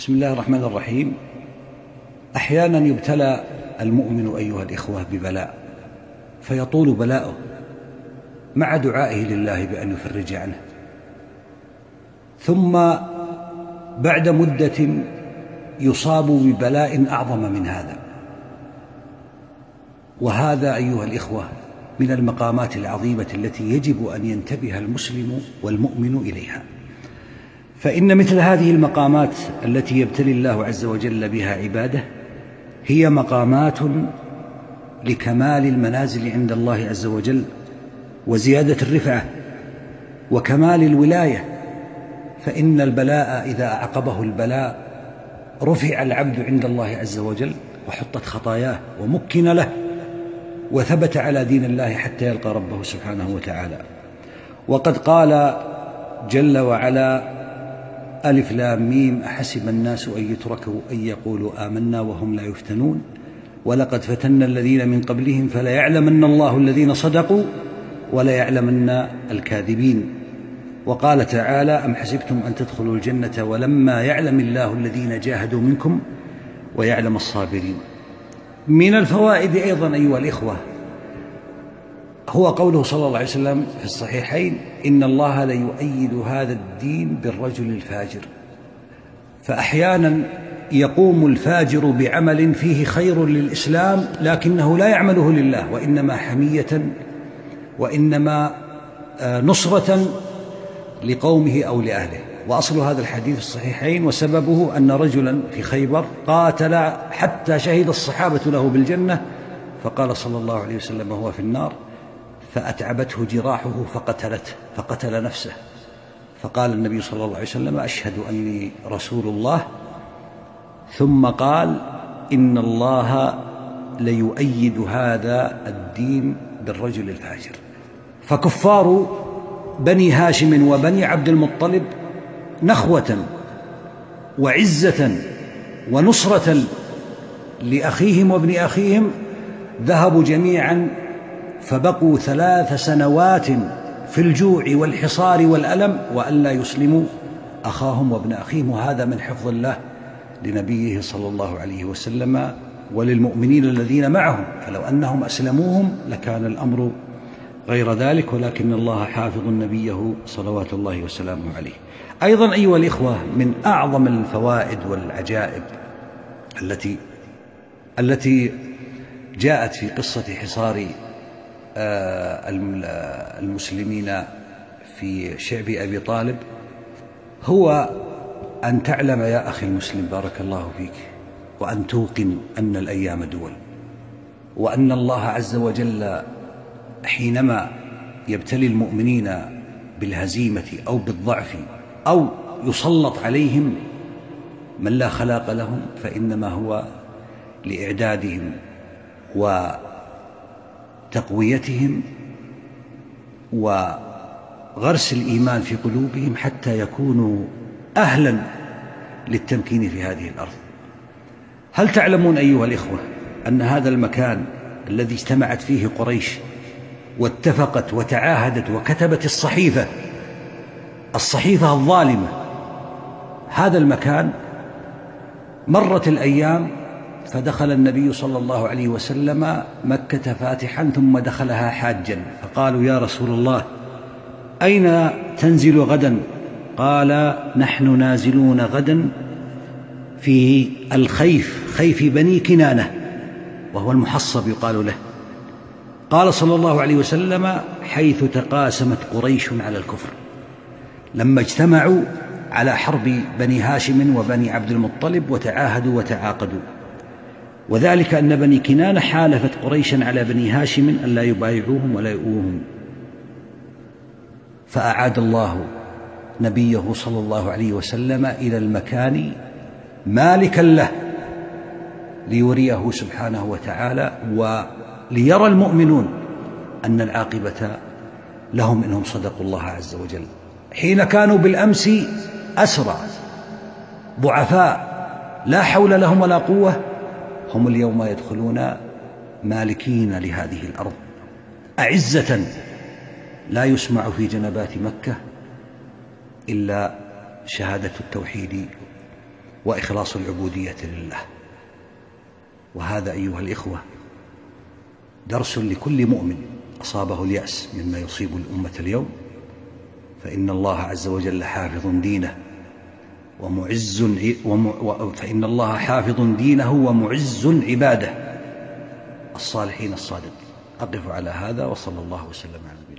بسم الله الرحمن الرحيم. أحيانا يبتلى المؤمن أيها الإخوة ببلاء فيطول بلاؤه مع دعائه لله بأن يفرج عنه. ثم بعد مدة يصاب ببلاء أعظم من هذا. وهذا أيها الإخوة من المقامات العظيمة التي يجب أن ينتبه المسلم والمؤمن إليها. فإن مثل هذه المقامات التي يبتلي الله عز وجل بها عباده هي مقامات لكمال المنازل عند الله عز وجل وزيادة الرفعة وكمال الولاية فإن البلاء إذا أعقبه البلاء رفع العبد عند الله عز وجل وحطت خطاياه ومكن له وثبت على دين الله حتى يلقى ربه سبحانه وتعالى. وقد قال جل وعلا ألف لام ميم أحسب الناس أن يتركوا أن يقولوا آمنا وهم لا يفتنون. ولقد فتنا الذين من قبلهم فليعلمن الله الذين صدقوا وليعلمن الكاذبين. وقال تعالى أم حسبتم أن تدخلوا الجنة ولما يعلم الله الذين جاهدوا منكم ويعلم الصابرين. من الفوائد أيضا أيها الإخوة هو قوله صلى الله عليه وسلم في الصحيحين إن الله ليؤيد هذا الدين بالرجل الفاجر. فأحيانا يقوم الفاجر بعمل فيه خير للإسلام لكنه لا يعمله لله وإنما حمية وإنما آه، نصرة لقومه أو لأهله. وأصل هذا الحديث الصحيحين وسببه أن رجلا في خيبر قاتل حتى شهد الصحابة له بالجنة فقال صلى الله عليه وسلم وهو في النار فأتعبته جراحه فقتلته فقتل نفسه. فقال النبي صلى الله عليه وسلم أشهد أني رسول الله. ثم قال إن الله ليؤيد هذا الدين بالرجل الفاجر. فكفار بني هاشم وبني عبد المطلب نخوة وعزة ونصرة لأخيهم وابن أخيهم ذهبوا جميعا فبقوا ثلاث سنوات في الجوع والحصار والألم وألا يسلموا. أخاهم وابن أخيهم وهذا من حفظ الله لنبيه صلى الله عليه وسلم وللمؤمنين الذين معهم. فلو أنهم أسلموهم لكان الأمر غير ذلك ولكن الله حافظ نبيه صلوات الله وسلامه عليه. أيضا أيها الإخوة من أعظم الفوائد والعجائب التي التي جاءت في قصة حصار المسلمين في شعب أبي طالب هو أن تعلم يا أخي المسلم بارك الله فيك وأن توقن أن الأيام دول وأن الله عز وجل حينما يبتلي المؤمنين بالهزيمة أو بالضعف أو يسلط عليهم من لا خلاق لهم فإنما هو لإعدادهم و تقويتهم وغرس الإيمان في قلوبهم حتى يكونوا أهلا للتمكين في هذه الأرض. هل تعلمون أيها الإخوة أن هذا المكان الذي اجتمعت فيه قريش واتفقت وتعاهدت وكتبت الصحيفة الصحيفة الظالمة هذا المكان مرت الأيام فدخل النبي صلى الله عليه وسلم مكة فاتحا ثم دخلها حاجا. فقالوا يا رسول الله أين تنزل غدا؟ قال نحن نازلون غدا في الخيف خيف بني كنانة. وهو المحصب يقال له. قال صلى الله عليه وسلم حيث تقاسمت قريش على الكفر لما اجتمعوا على حرب بني هاشم وبني عبد المطلب وتعاهدوا وتعاقدوا. وذلك أن بني كنانة حالفت قريشا على بني هاشم أن لا يبايعوهم ولا يؤوهم. فأعاد الله نبيه صلى الله عليه وسلم إلى المكان مالكا له ليريه سبحانه وتعالى وليرى المؤمنون أن العاقبة لهم إنهم صدقوا الله عز وجل. حين كانوا بالأمس أسرى ضعفاء لا حول لهم ولا قوة هم اليوم يدخلون مالكين لهذه الأرض. أعزة لا يسمع في جنبات مكة إلا شهادة التوحيد وإخلاص العبودية لله. وهذا أيها الإخوة درس لكل مؤمن أصابه اليأس مما يصيب الأمة اليوم. فإن الله عز وجل حافظ دينه. ومعز فإن الله حافظ دينه ومعز عباده. الصالحين الصادقين أقف على هذا وصلى الله وسلم على